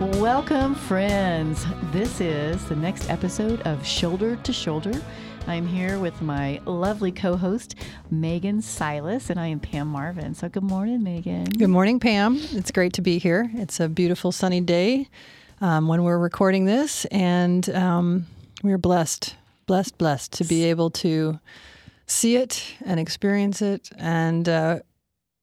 Welcome, friends. This is the next episode of Shoulder to Shoulder. I'm here with my lovely co host, Megan Silas, and I am Pam Marvin. So, good morning, Megan. Good morning, Pam. It's great to be here. It's a beautiful sunny day um, when we're recording this, and um, we're blessed, blessed, blessed to be able to see it and experience it. And uh,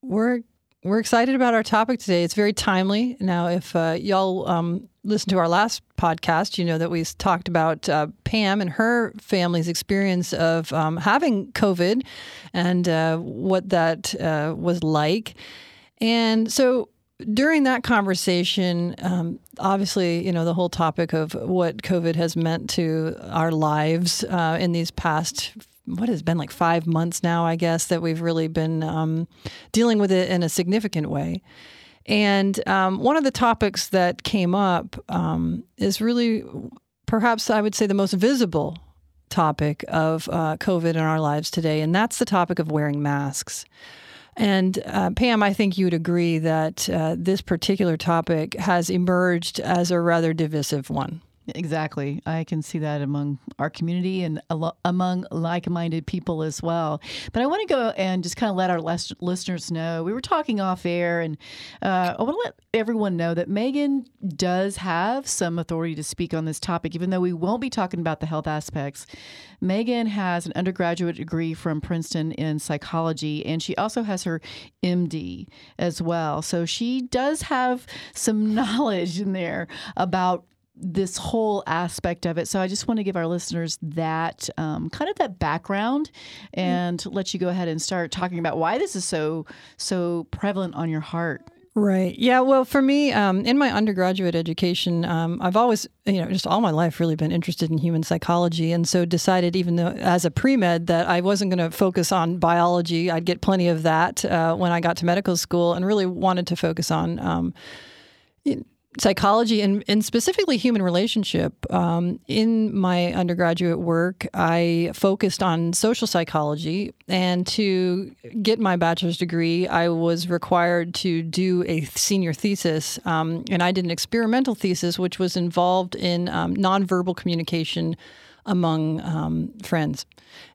we're we're excited about our topic today. It's very timely. Now, if uh, y'all um, listen to our last podcast, you know that we talked about uh, Pam and her family's experience of um, having COVID and uh, what that uh, was like. And so during that conversation, um, obviously, you know, the whole topic of what COVID has meant to our lives uh, in these past what has been like five months now, I guess, that we've really been um, dealing with it in a significant way. And um, one of the topics that came up um, is really, perhaps I would say, the most visible topic of uh, COVID in our lives today, and that's the topic of wearing masks. And uh, Pam, I think you would agree that uh, this particular topic has emerged as a rather divisive one. Exactly. I can see that among our community and among like minded people as well. But I want to go and just kind of let our listeners know we were talking off air, and uh, I want to let everyone know that Megan does have some authority to speak on this topic, even though we won't be talking about the health aspects. Megan has an undergraduate degree from Princeton in psychology, and she also has her MD as well. So she does have some knowledge in there about this whole aspect of it. So I just want to give our listeners that um, kind of that background and mm-hmm. let you go ahead and start talking about why this is so so prevalent on your heart. Right. Yeah. Well, for me, um, in my undergraduate education, um, I've always, you know, just all my life really been interested in human psychology. And so decided, even though as a pre med, that I wasn't going to focus on biology. I'd get plenty of that uh, when I got to medical school and really wanted to focus on. Um, psychology and, and specifically human relationship. Um, in my undergraduate work, I focused on social psychology. And to get my bachelor's degree, I was required to do a senior thesis. Um, and I did an experimental thesis, which was involved in um, nonverbal communication among um, friends.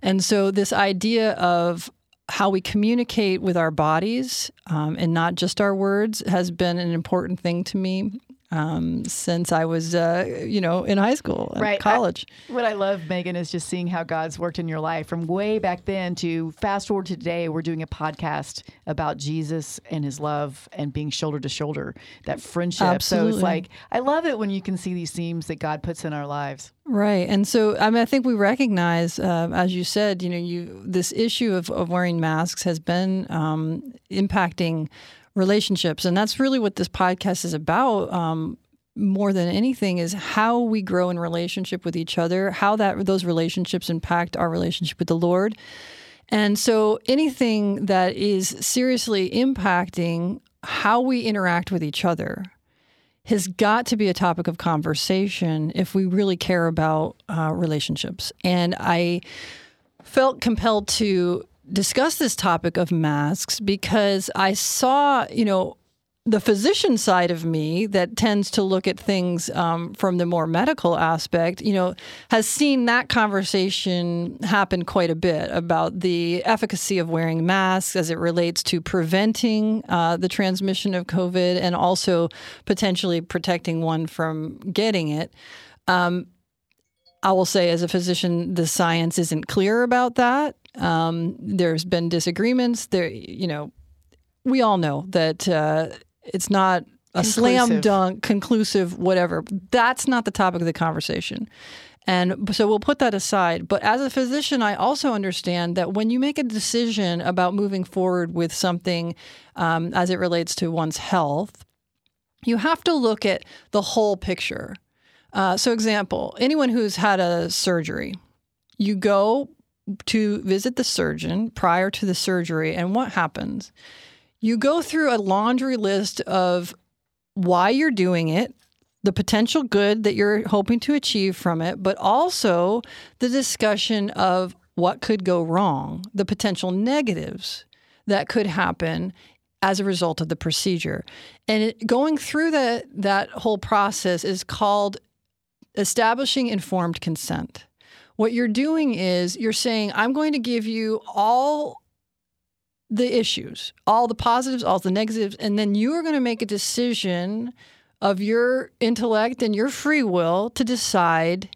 And so, this idea of how we communicate with our bodies um, and not just our words has been an important thing to me um, since I was, uh, you know, in high school right. college. I, what I love, Megan, is just seeing how God's worked in your life from way back then to fast forward to today. We're doing a podcast about Jesus and his love and being shoulder to shoulder, that friendship. Absolutely. So it's like, I love it when you can see these themes that God puts in our lives. Right, and so I mean, I think we recognize, uh, as you said, you know, you this issue of, of wearing masks has been um, impacting relationships. And that's really what this podcast is about. Um, more than anything is how we grow in relationship with each other, how that those relationships impact our relationship with the Lord. And so anything that is seriously impacting how we interact with each other has got to be a topic of conversation if we really care about uh, relationships. And I felt compelled to discuss this topic of masks because I saw, you know, the physician side of me that tends to look at things um, from the more medical aspect, you know, has seen that conversation happen quite a bit about the efficacy of wearing masks as it relates to preventing uh, the transmission of COVID and also potentially protecting one from getting it. Um, I will say, as a physician, the science isn't clear about that. Um, there's been disagreements. There, you know, we all know that uh, it's not a conclusive. slam dunk, conclusive, whatever. That's not the topic of the conversation. And so we'll put that aside. But as a physician, I also understand that when you make a decision about moving forward with something um, as it relates to one's health, you have to look at the whole picture. Uh, so, example, anyone who's had a surgery, you go to visit the surgeon prior to the surgery. And what happens? You go through a laundry list of why you're doing it, the potential good that you're hoping to achieve from it, but also the discussion of what could go wrong, the potential negatives that could happen as a result of the procedure. And it, going through that that whole process is called establishing informed consent. What you're doing is you're saying, I'm going to give you all the issues, all the positives, all the negatives, and then you are going to make a decision of your intellect and your free will to decide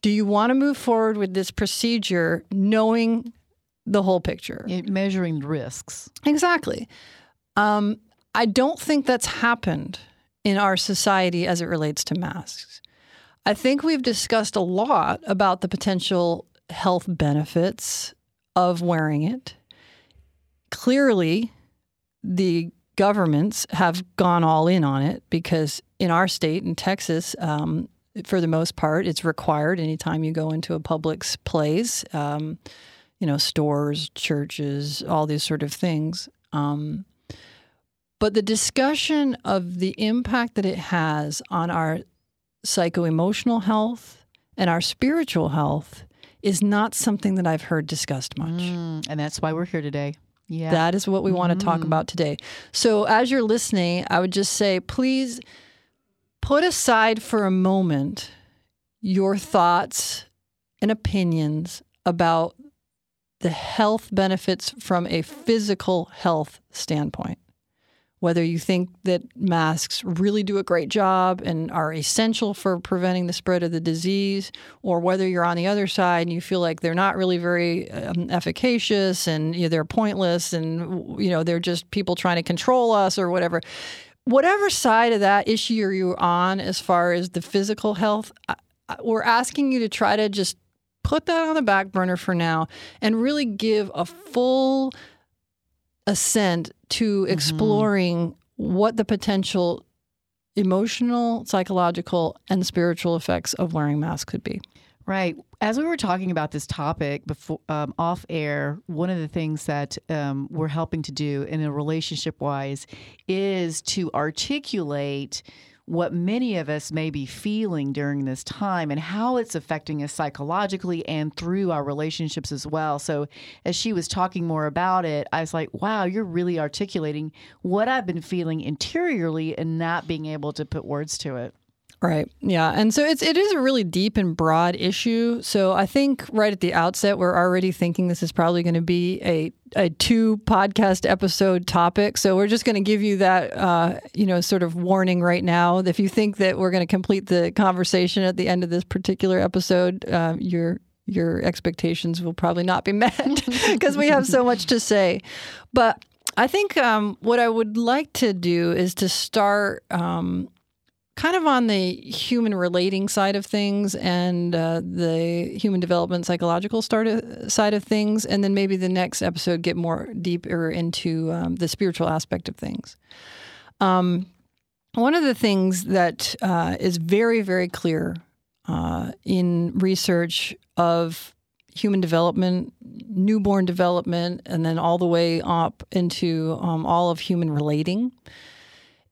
do you want to move forward with this procedure knowing the whole picture? It, measuring risks. Exactly. Um, I don't think that's happened in our society as it relates to masks. I think we've discussed a lot about the potential health benefits of wearing it. Clearly, the governments have gone all in on it because in our state, in Texas, um, for the most part, it's required anytime you go into a public place, um, you know, stores, churches, all these sort of things. Um, but the discussion of the impact that it has on our psycho emotional health and our spiritual health is not something that I've heard discussed much. Mm, and that's why we're here today. Yeah. That is what we want to talk Mm. about today. So, as you're listening, I would just say please put aside for a moment your thoughts and opinions about the health benefits from a physical health standpoint. Whether you think that masks really do a great job and are essential for preventing the spread of the disease, or whether you're on the other side and you feel like they're not really very um, efficacious and you know, they're pointless and you know they're just people trying to control us or whatever. Whatever side of that issue you're on, as far as the physical health, we're asking you to try to just put that on the back burner for now and really give a full assent to exploring what the potential emotional, psychological, and spiritual effects of wearing masks could be. Right. As we were talking about this topic before um, off air, one of the things that um, we're helping to do in a relationship wise is to articulate what many of us may be feeling during this time and how it's affecting us psychologically and through our relationships as well. So, as she was talking more about it, I was like, wow, you're really articulating what I've been feeling interiorly and not being able to put words to it. Right. Yeah. And so it's it is a really deep and broad issue. So I think right at the outset we're already thinking this is probably going to be a a two podcast episode topic. So we're just going to give you that uh, you know sort of warning right now. If you think that we're going to complete the conversation at the end of this particular episode, uh, your your expectations will probably not be met because we have so much to say. But I think um, what I would like to do is to start um, kind of on the human relating side of things and uh, the human development psychological start side of things. And then maybe the next episode get more deeper into um, the spiritual aspect of things. Um, one of the things that uh, is very very clear uh, in research of human development newborn development and then all the way up into um, all of human relating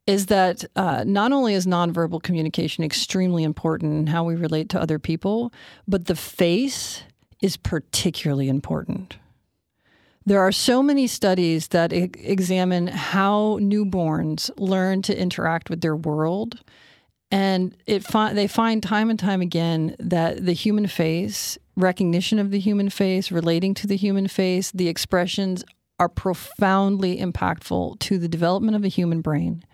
is that uh, not only is nonverbal communication extremely important in how we relate to other people, but the face is particularly important. There are so many studies that e- examine how newborns learn to interact with their world. And it fi- they find time and time again that the human face, recognition of the human face, relating to the human face, the expressions are profoundly impactful to the development of the human brain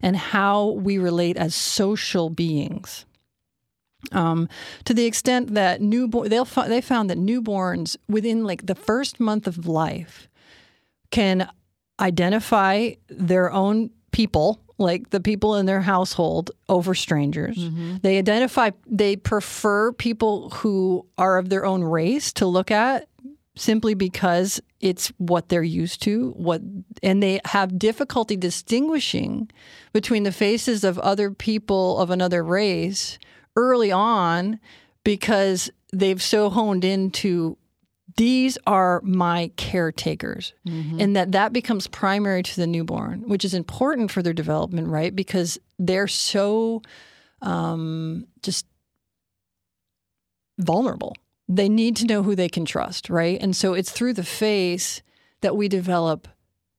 and how we relate as social beings. Um, to the extent that newborn, they'll they found that newborns within like the first month of life can identify their own people, like the people in their household, over strangers. They identify, they prefer people who are of their own race to look at simply because it's what they're used to what and they have difficulty distinguishing between the faces of other people of another race early on because they've so honed into these are my caretakers. And that that becomes primary to the newborn which is important for their development right? Because they're so um, just vulnerable they need to know who they can trust, right? And so it's through the face that we develop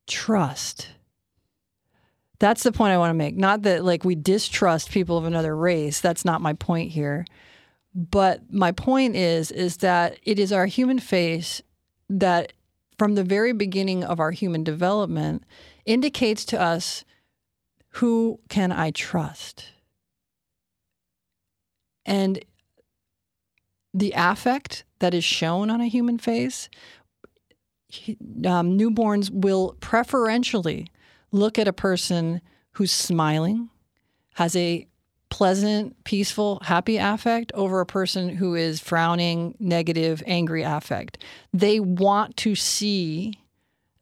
trust That's the point I want to make. Not that like we distrust people of another race. That's not my point here. But my point is is that it is our human face that from the very beginning of our human development indicates to us who can I trust? And the affect that is shown on a human face, um, newborns will preferentially look at a person who's smiling, has a pleasant, peaceful, happy affect over a person who is frowning, negative, angry affect. They want to see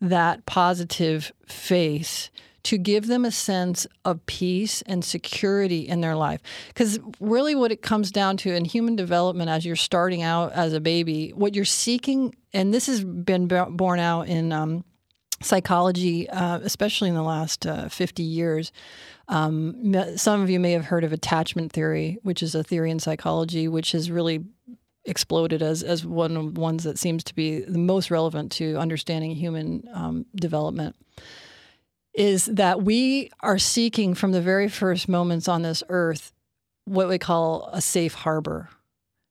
that positive face to give them a sense of peace and security in their life. Because really, what it comes down to in human development, as you're starting out as a baby, what you're seeking, and this has been borne out in um, psychology, uh, especially in the last uh, 50 years. Um, some of you may have heard of attachment theory, which is a theory in psychology, which has really exploded as, as one of the ones that seems to be the most relevant to understanding human um, development is that we are seeking from the very first moments on this earth what we call a safe harbor,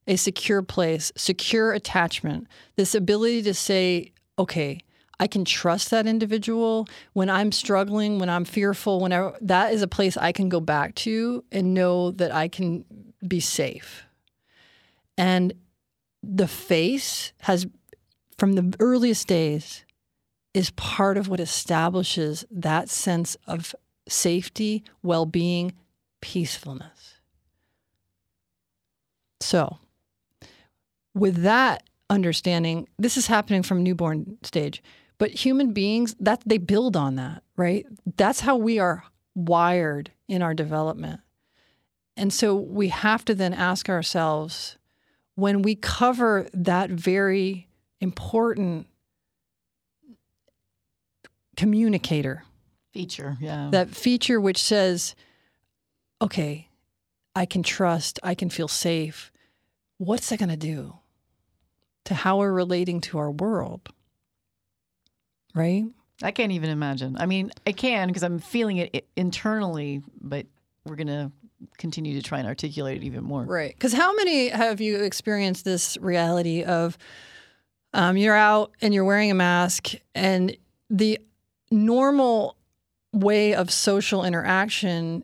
a secure place, secure attachment, this ability to say, okay, I can trust that individual when I'm struggling, when I'm fearful, whenever that is a place I can go back to and know that I can be safe. And the face has, from the earliest days, is part of what establishes that sense of safety, well being, peacefulness. So, with that understanding, this is happening from newborn stage, but human beings that they build on that, right? That's how we are wired in our development. And so we have to then ask ourselves when we cover that very important communicator feature, yeah. That feature which says, okay, I can trust, I can feel safe. What's that going to do to how we're relating to our world? Right? I can't even imagine. I mean, I can because I'm feeling it internally, but we're going to continue to try and articulate it even more. Right. Because how many have you experienced this reality of um, you're out and you're wearing a mask and the normal way of social interaction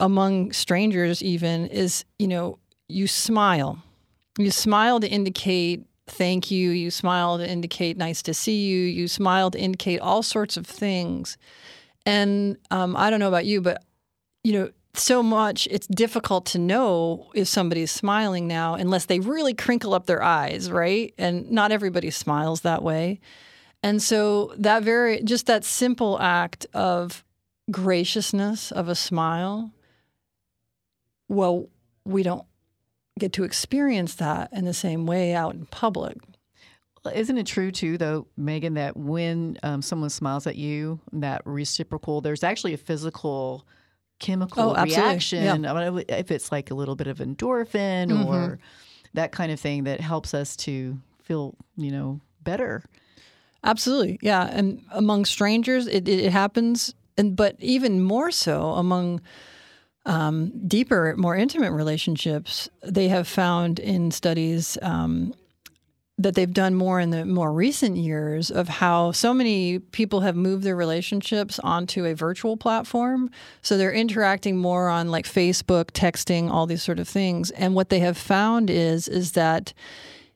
among strangers even is you know you smile. You smile to indicate thank you. You smile to indicate nice to see you. You smile to indicate all sorts of things. And um, i don't know about you but you know so much it's difficult to know if somebody's smiling now unless they really crinkle up their eyes right? And not everybody smiles that way and so that very just that simple act of graciousness of a smile, well, we don't get to experience that in the same way out in public. Well, isn't it true too, though, Megan, that when um, someone smiles at you, that reciprocal, there's actually a physical chemical oh, reaction. Yeah. If it's like a little bit of endorphin mm-hmm. or that kind of thing that helps us to feel, you know, better. Absolutely, yeah. And among strangers, it, it happens, and but even more so among um, deeper, more intimate relationships. They have found in studies um, that they've done more in the more recent years of how so many people have moved their relationships onto a virtual platform. So they're interacting more on like Facebook, texting, all these sort of things. And what they have found is is that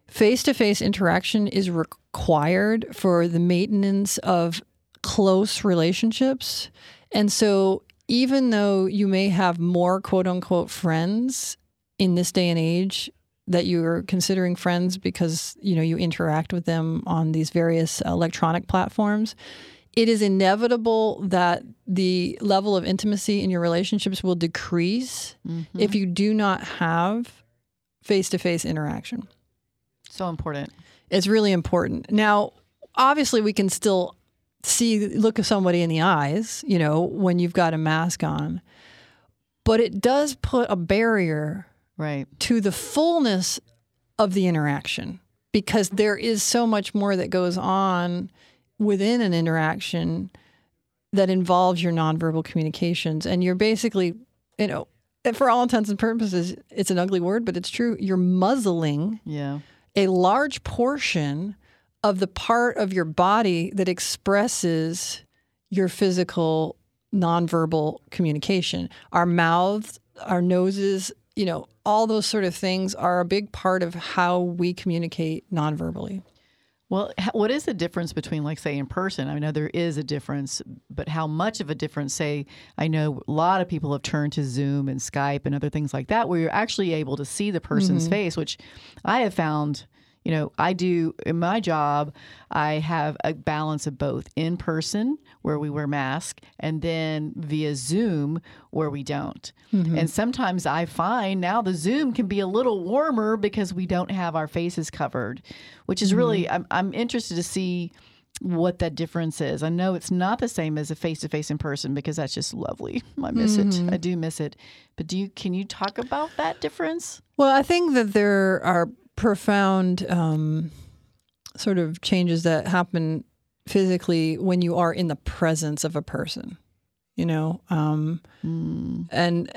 face to face interaction is required for the maintenance of close relationships. And so, even though you may have more quote unquote friends in this day and age that you're considering friends because you know you interact with them on these various electronic platforms it is inevitable that the level of intimacy in your relationships will decrease mm-hmm. if you do not have face-to-face interaction so important. It's really important. Now, obviously, we can still see, look at somebody in the eyes, you know, when you've got a mask on, but it does put a barrier right to the fullness of the interaction because there is so much more that goes on within an interaction that involves your nonverbal communications. And you're basically, you know, for all intents and purposes, it's an ugly word, but it's true. You're muzzling Yeah. A large portion of the part of your body that expresses your physical nonverbal communication. Our mouths, our noses, you know, all those sort of things are a big part of how we communicate nonverbally. Well, what is the difference between, like, say, in person? I know there is a difference, but how much of a difference? Say, I know a lot of people have turned to Zoom and Skype and other things like that, where you're actually able to see the person's mm-hmm. face, which I have found. You know, I do in my job, I have a balance of both in person, where we wear masks, and then via Zoom, where we don't. Mm-hmm. And sometimes I find now the Zoom can be a little warmer because we don't have our faces covered, which is really, mm-hmm. I'm, I'm interested to see what that difference is. I know it's not the same as a face to face in person because that's just lovely. I miss it. Mm-hmm. I do miss it. But do you, can you talk about that difference? Well, I think that there are profound um, sort of changes that happen physically when you are in the presence of a person, you know, um, and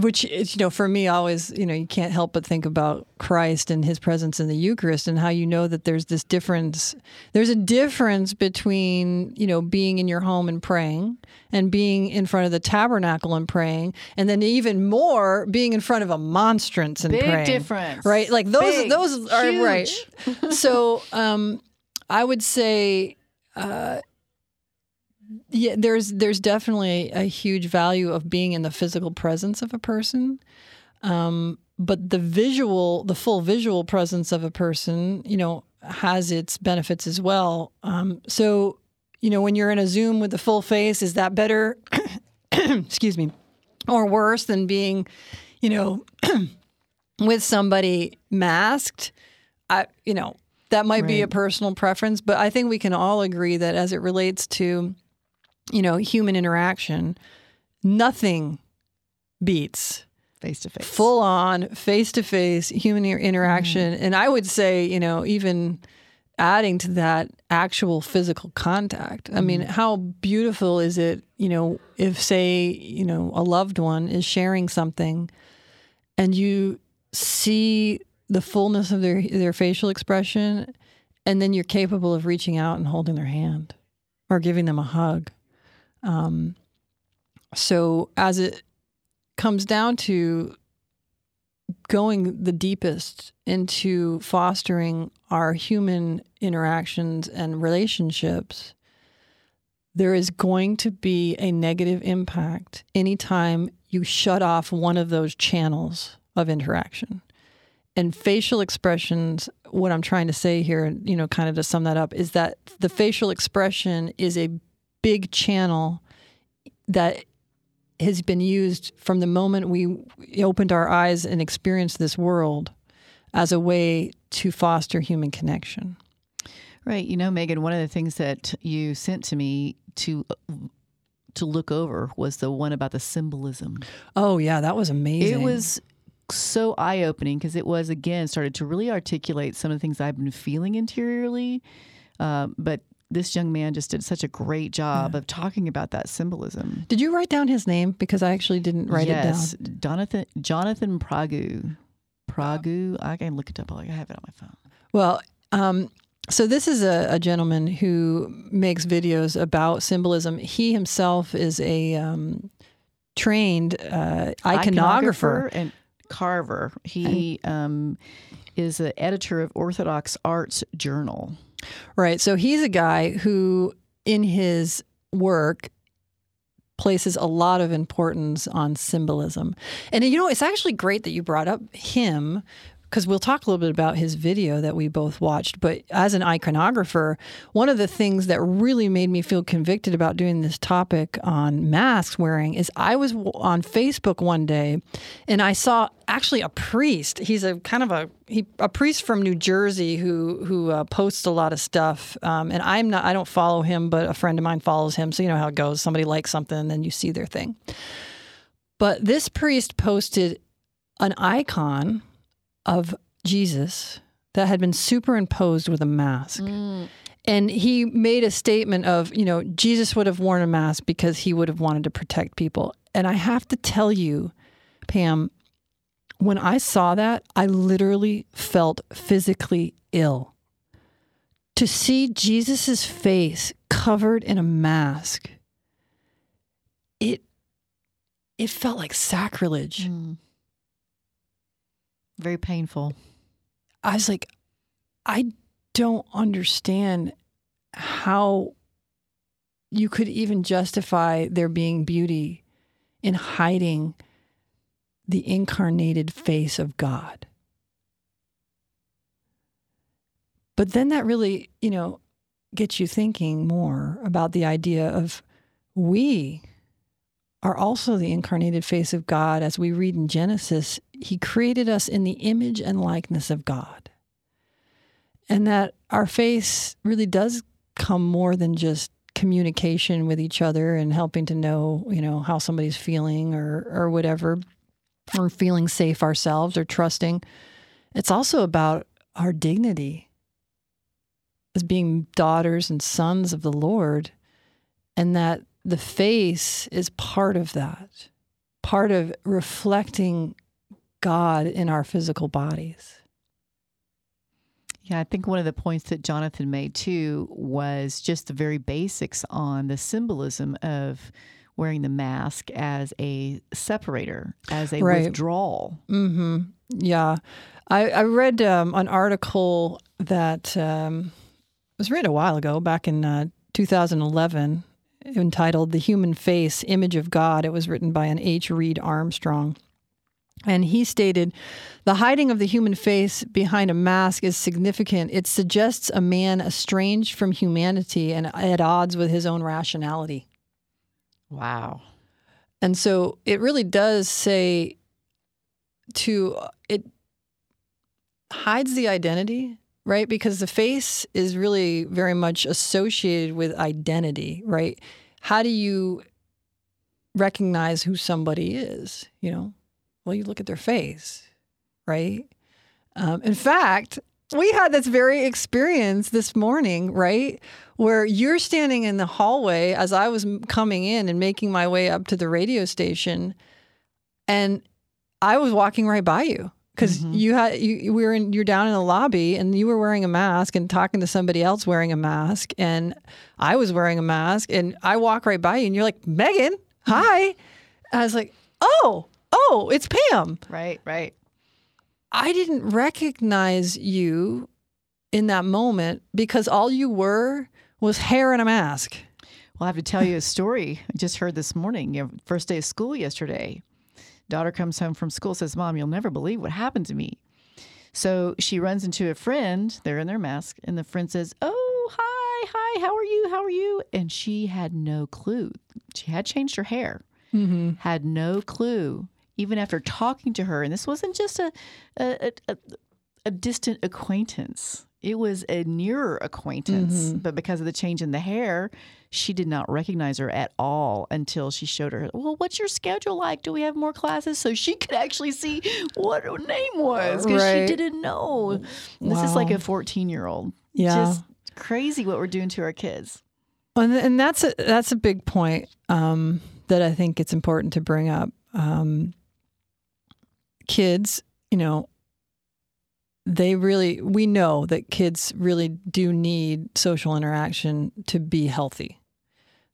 which you know, for me, always, you know, you can't help but think about Christ and his presence in the Eucharist and how you know that there's this difference. There's a difference between, you know, being in your home and praying and being in front of the tabernacle and praying, and then even more being in front of a monstrance and praying Big praying. difference. Right? Like those Big, those are huge. right. so um I would say uh yeah, there's there's definitely a huge value of being in the physical presence of a person. Um, but the visual, the full visual presence of a person, you know, has its benefits as well. Um, so, you know, when you're in a Zoom with the full face, is that better? excuse me, or worse than being, you know, with somebody masked? I, you know, that might be a personal preference, but I think we can all agree that as it relates to, you know, human interaction, nothing beats Face to face. full on face to face human interaction. Mm-hmm. And I would say, you know, even adding to that actual physical contact. I mean, mm-hmm. how beautiful is it, you know, if, say, you know, a loved one is sharing something and you see the fullness of their, their facial expression, and then you're capable of reaching out and holding their hand or giving them a hug. Um, so as it comes down to going the deepest into fostering our human interactions and relationships, there is going to be a negative impact anytime you shut off one of those channels of interaction. And facial expressions, what I'm trying to say here, you know, kind of to sum that up, is that the facial expression is a big channel that has been used from the moment we opened our eyes and experienced this world as a way to foster human connection. Right. You know, Megan, one of the things that you sent to me to to look over was the one about the symbolism. Oh yeah, that was amazing. It was so eye opening because it was again started to really articulate some of the things I've been feeling interiorly. Um, but this young man just did such a great job of talking about that symbolism. Did you write down his name? Because I actually didn't write yes, it down. Jonathan Jonathan Pageau. Pageau. I can look it up. I have it on my phone. Well, um, so this is a, a gentleman who makes videos about symbolism. He himself is a um, trained uh, iconographer. and carver. He um, is the editor of Orthodox Arts Journal. Right. So he's a guy who, in his work, places a lot of importance on symbolism. And you know, it's actually great that you brought up him because we'll talk a little bit about his video that we both watched. But as an iconographer, one of the things that really made me feel convicted about doing this topic on masks wearing is I was on Facebook one day and I saw actually a priest. He's a kind of a he, a priest from New Jersey who who uh, posts a lot of stuff. Um, and I'm not I don't follow him, but a friend of mine follows him. So you know how it goes. Somebody likes something, and then you see their thing. But this priest posted an icon of Jesus that had been superimposed with a mask. and he made a statement of, you know, Jesus would have worn a mask because he would have wanted to protect people. And I have to tell you, Pam, when I saw that, I literally felt physically ill. To see Jesus's face covered in a mask, it it felt like sacrilege. Mm. Very painful. I was like, I don't understand how you could even justify there being beauty in hiding the incarnated face of God. But then that really, you know, gets you thinking more about the idea of we are also the incarnated face of God. As we read in Genesis, He created us in the image and likeness of God. And that our face really does come more than just communication with each other and helping to know, you know, how somebody's feeling or or whatever, or feeling safe ourselves or trusting. It's also about our dignity as being daughters and sons of the Lord, and that the face is part of that, part of reflecting God in our physical bodies. Yeah, I think one of the points that Jonathan made too was just the very basics on the symbolism of wearing the mask as a separator, as a Right. withdrawal. hmm Yeah. I, I read um, an article that um, was written a while ago, back in uh, 2011, entitled The Human Face Image of God. It was written by an H. Reed Armstrong. And he stated the hiding of the human face behind a mask is significant. It suggests a man estranged from humanity and at odds with his own rationality. Wow. And so it really does say to it hides the identity, right? Because the face is really very much associated with identity, right? How do you recognize who somebody is, you know? Well, you look at their face, right? Um, in fact, we had this very experience this morning, right? Where you're standing in the hallway as I was coming in and making my way up to the radio station, and I was walking right by you because Mhm. you had you we were in you're down in the lobby and you were wearing a mask and talking to somebody else wearing a mask, and I was wearing a mask, and I walk right by you, and you're like Megan, hi. I was like, oh, oh, it's Pam. Right, right. I didn't recognize you in that moment because all you were was hair and a mask. Well, I have to tell you a story I just heard this morning. You know, first day of school yesterday. Daughter comes home from school, says, Mom, you'll never believe what happened to me. So she runs into a friend, they're in their mask, and the friend says, Oh, hi, hi, how are you? How are you? And she had no clue. She had changed her hair, Mm-hmm. had no clue, even after talking to her. And this wasn't just a, a, a, a distant acquaintance. It was a nearer acquaintance, but because of the change in the hair, she did not recognize her at all until she showed her. Well, what's your schedule like? Do we have more classes? So she could actually see what her name was because Right. she didn't know. This is like a fourteen-year-old. Yeah. just crazy what we're doing to our kids. And, and that's a that's a big point um, that I think it's important to bring up. Um, kids, you know, they really we know that kids really do need social interaction to be healthy.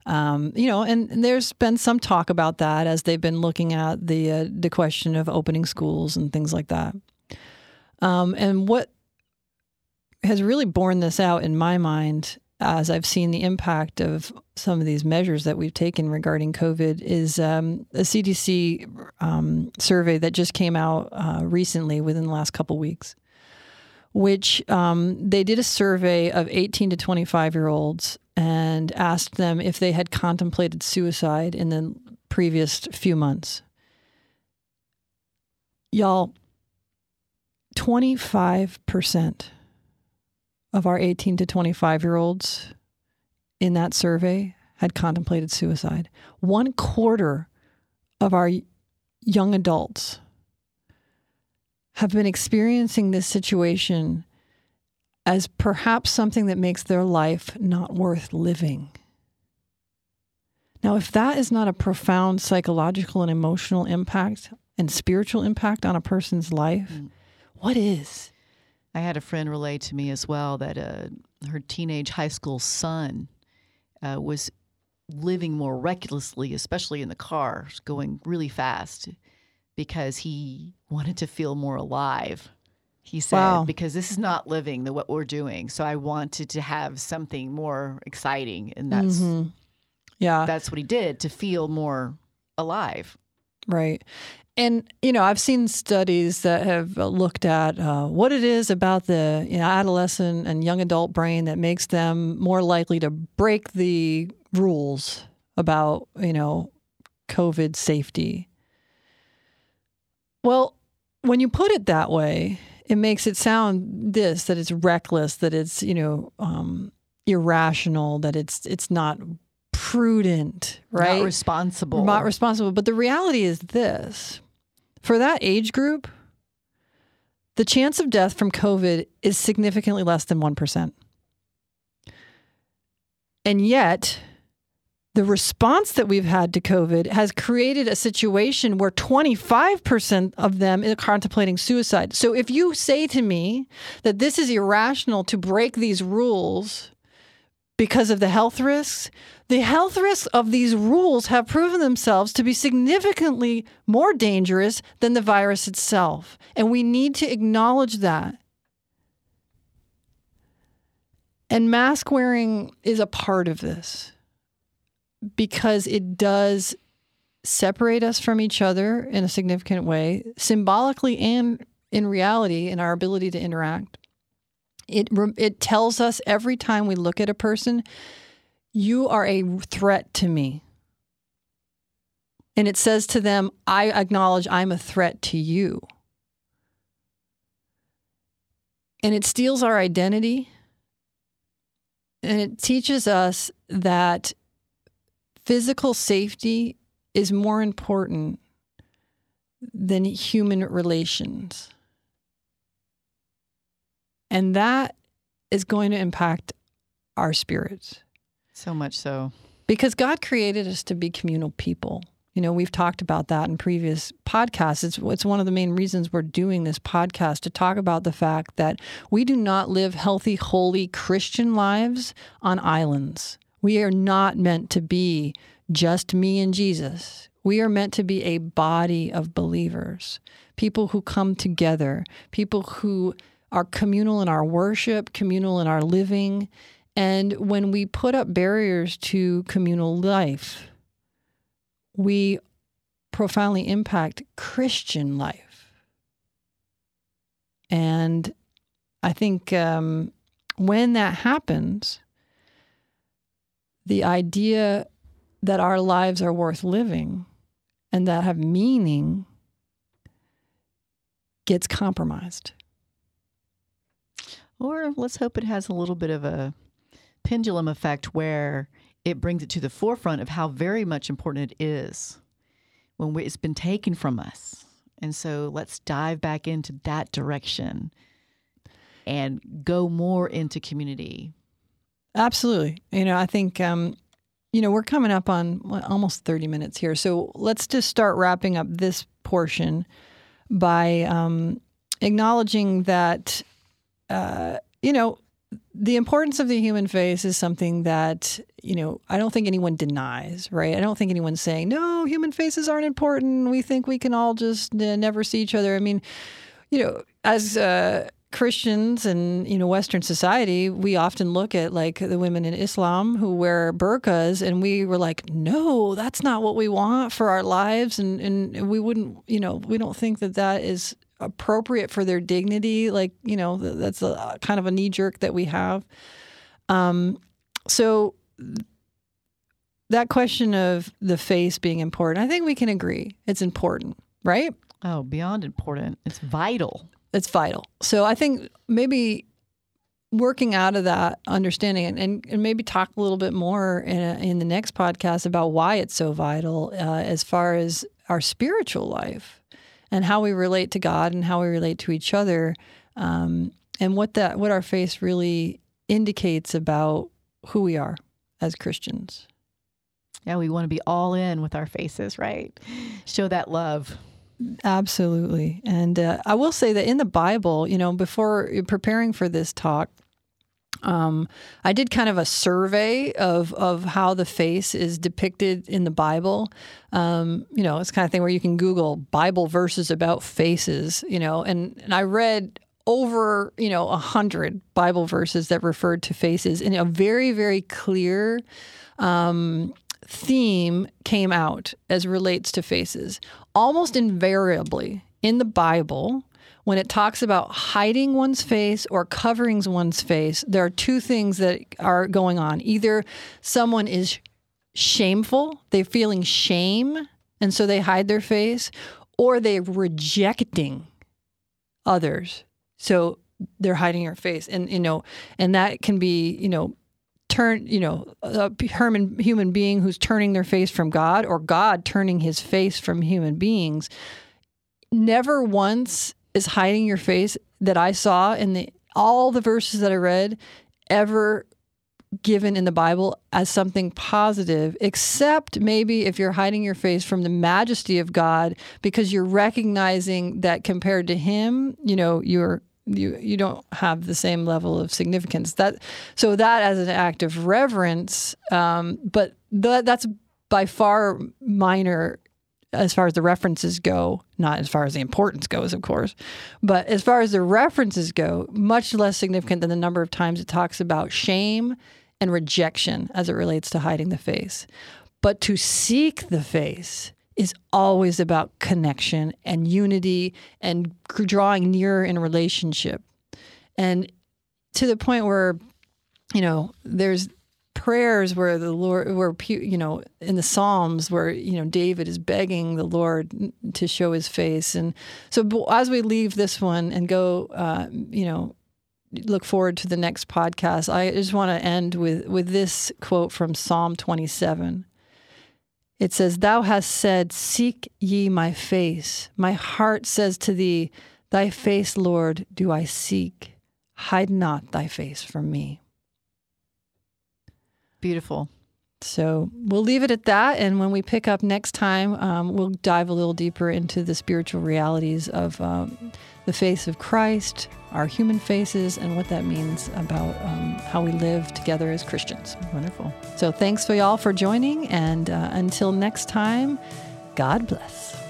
Um, you know, and, and there's been some talk about that as they've been looking at the uh, the question of opening schools and things like that. Um, and what has really borne this out in my mind as I've seen the impact of some of these measures that we've taken regarding COVID is um, a CDC um, survey that just came out uh, recently within the last couple weeks, which um, they did a survey of 18 to 25 year olds and asked them if they had contemplated suicide in the previous few months. Y'all, 25% of our 18 to 25 year olds in that survey had contemplated suicide. One quarter of our young adults have been experiencing this situation as perhaps something that makes their life not worth living. Now, if that is not a profound psychological and emotional impact and spiritual impact on a person's life, mm. what is? I had a friend relate to me as well that uh, her teenage high school son uh, was living more recklessly, especially in the car, going really fast because he wanted to feel more alive he said, wow. because this is not living the what we're doing. So I wanted to have something more exciting, and that's mm-hmm. yeah, that's what he did to feel more alive. Right. And you know, I've seen studies that have looked at uh, what it is about the you know, adolescent and young adult brain that makes them more likely to break the rules about you know COVID safety. Well, when you put it that way, it makes it sound this that it's reckless, that it's you know um, irrational, that it's it's not prudent, right? Not responsible. Not responsible. But the reality is this: for that age group, the chance of death from COVID is significantly less than one percent, and yet the response that we've had to COVID has created a situation where 25% of them are contemplating suicide. So if you say to me that this is irrational to break these rules because of the health risks, the health risks of these rules have proven themselves to be significantly more dangerous than the virus itself. And we need to acknowledge that. And mask wearing is a part of this because it does separate us from each other in a significant way, symbolically and in reality, in our ability to interact. It, it tells us every time we look at a person, you are a threat to me. And it says to them, I acknowledge I'm a threat to you. And it steals our identity. And it teaches us that physical safety is more important than human relations. And that is going to impact our spirits. So much so. Because God created us to be communal people. You know, we've talked about that in previous podcasts. It's, it's one of the main reasons we're doing this podcast to talk about the fact that we do not live healthy, holy Christian lives on islands. We are not meant to be just me and Jesus. We are meant to be a body of believers, people who come together, people who are communal in our worship, communal in our living. And when we put up barriers to communal life, we profoundly impact Christian life. And I think um, when that happens, the idea that our lives are worth living and that have meaning gets compromised. Or let's hope it has a little bit of a pendulum effect where it brings it to the forefront of how very much important it is when we, it's been taken from us. And so let's dive back into that direction and go more into community Absolutely. You know, I think, um, you know, we're coming up on almost 30 minutes here. So let's just start wrapping up this portion by um, acknowledging that, uh, you know, the importance of the human face is something that, you know, I don't think anyone denies, right? I don't think anyone's saying, no, human faces aren't important. We think we can all just uh, never see each other. I mean, you know, as uh, Christians and you know Western society, we often look at like the women in Islam who wear burqas, and we were like, no, that's not what we want for our lives, and and we wouldn't, you know, we don't think that that is appropriate for their dignity. Like you know, that's a kind of a knee jerk that we have. Um, so that question of the face being important, I think we can agree it's important, right? Oh, beyond important. It's vital it's vital. So I think maybe working out of that understanding and, and, and maybe talk a little bit more in, a, in the next podcast about why it's so vital uh, as far as our spiritual life and how we relate to God and how we relate to each other. Um, and what that what our face really indicates about who we are as Christians. Yeah, we want to be all in with our faces, right? Show that love. Absolutely. And uh, I will say that in the Bible, you know, before preparing for this talk, um, I did kind of a survey of of how the face is depicted in the Bible. Um, you know, it's kind of thing where you can Google Bible verses about faces. You know, and and I read over you know a hundred Bible verses that referred to faces and a very very clear. Um, theme came out as relates to faces. Almost invariably in the Bible, when it talks about hiding one's face or covering one's face, there are two things that are going on. Either someone is shameful, they're feeling shame, and so they hide their face, or they're rejecting others. So they're hiding their face. And, you know, and that can be, you know, turn, you know, a human human being who's turning their face from God or God turning his face from human beings. Never once is hiding your face that I saw in the all the verses that I read ever given in the Bible as something positive, except maybe if you're hiding your face from the majesty of God because you're recognizing that compared to Him, you know, you're you you don't have the same level of significance. That so that as an act of reverence, um, but th- that's by far minor as far as the references go, not as far as the importance goes, of course, but as far as the references go, much less significant than the number of times it talks about shame and rejection as it relates to hiding the face. But to seek the face is always about connection and unity and drawing nearer in relationship. And to the point where, you know, there's prayers where the Lord, where, you know, in the Psalms where, you know, David is begging the Lord to show his face. And so as we leave this one and go, uh, you know, look forward to the next podcast, I just want to end with, with this quote from Psalm 27. It says, Thou hast said, Seek ye my face. My heart says to thee, Thy face, Lord, do I seek. Hide not thy face from me. Beautiful. So we'll leave it at that. And when we pick up next time, um, we'll dive a little deeper into the spiritual realities of um, the face of Christ, our human faces, and what that means about um, how we live together as Christians. Wonderful. So thanks for y'all for joining. And uh, until next time, God bless.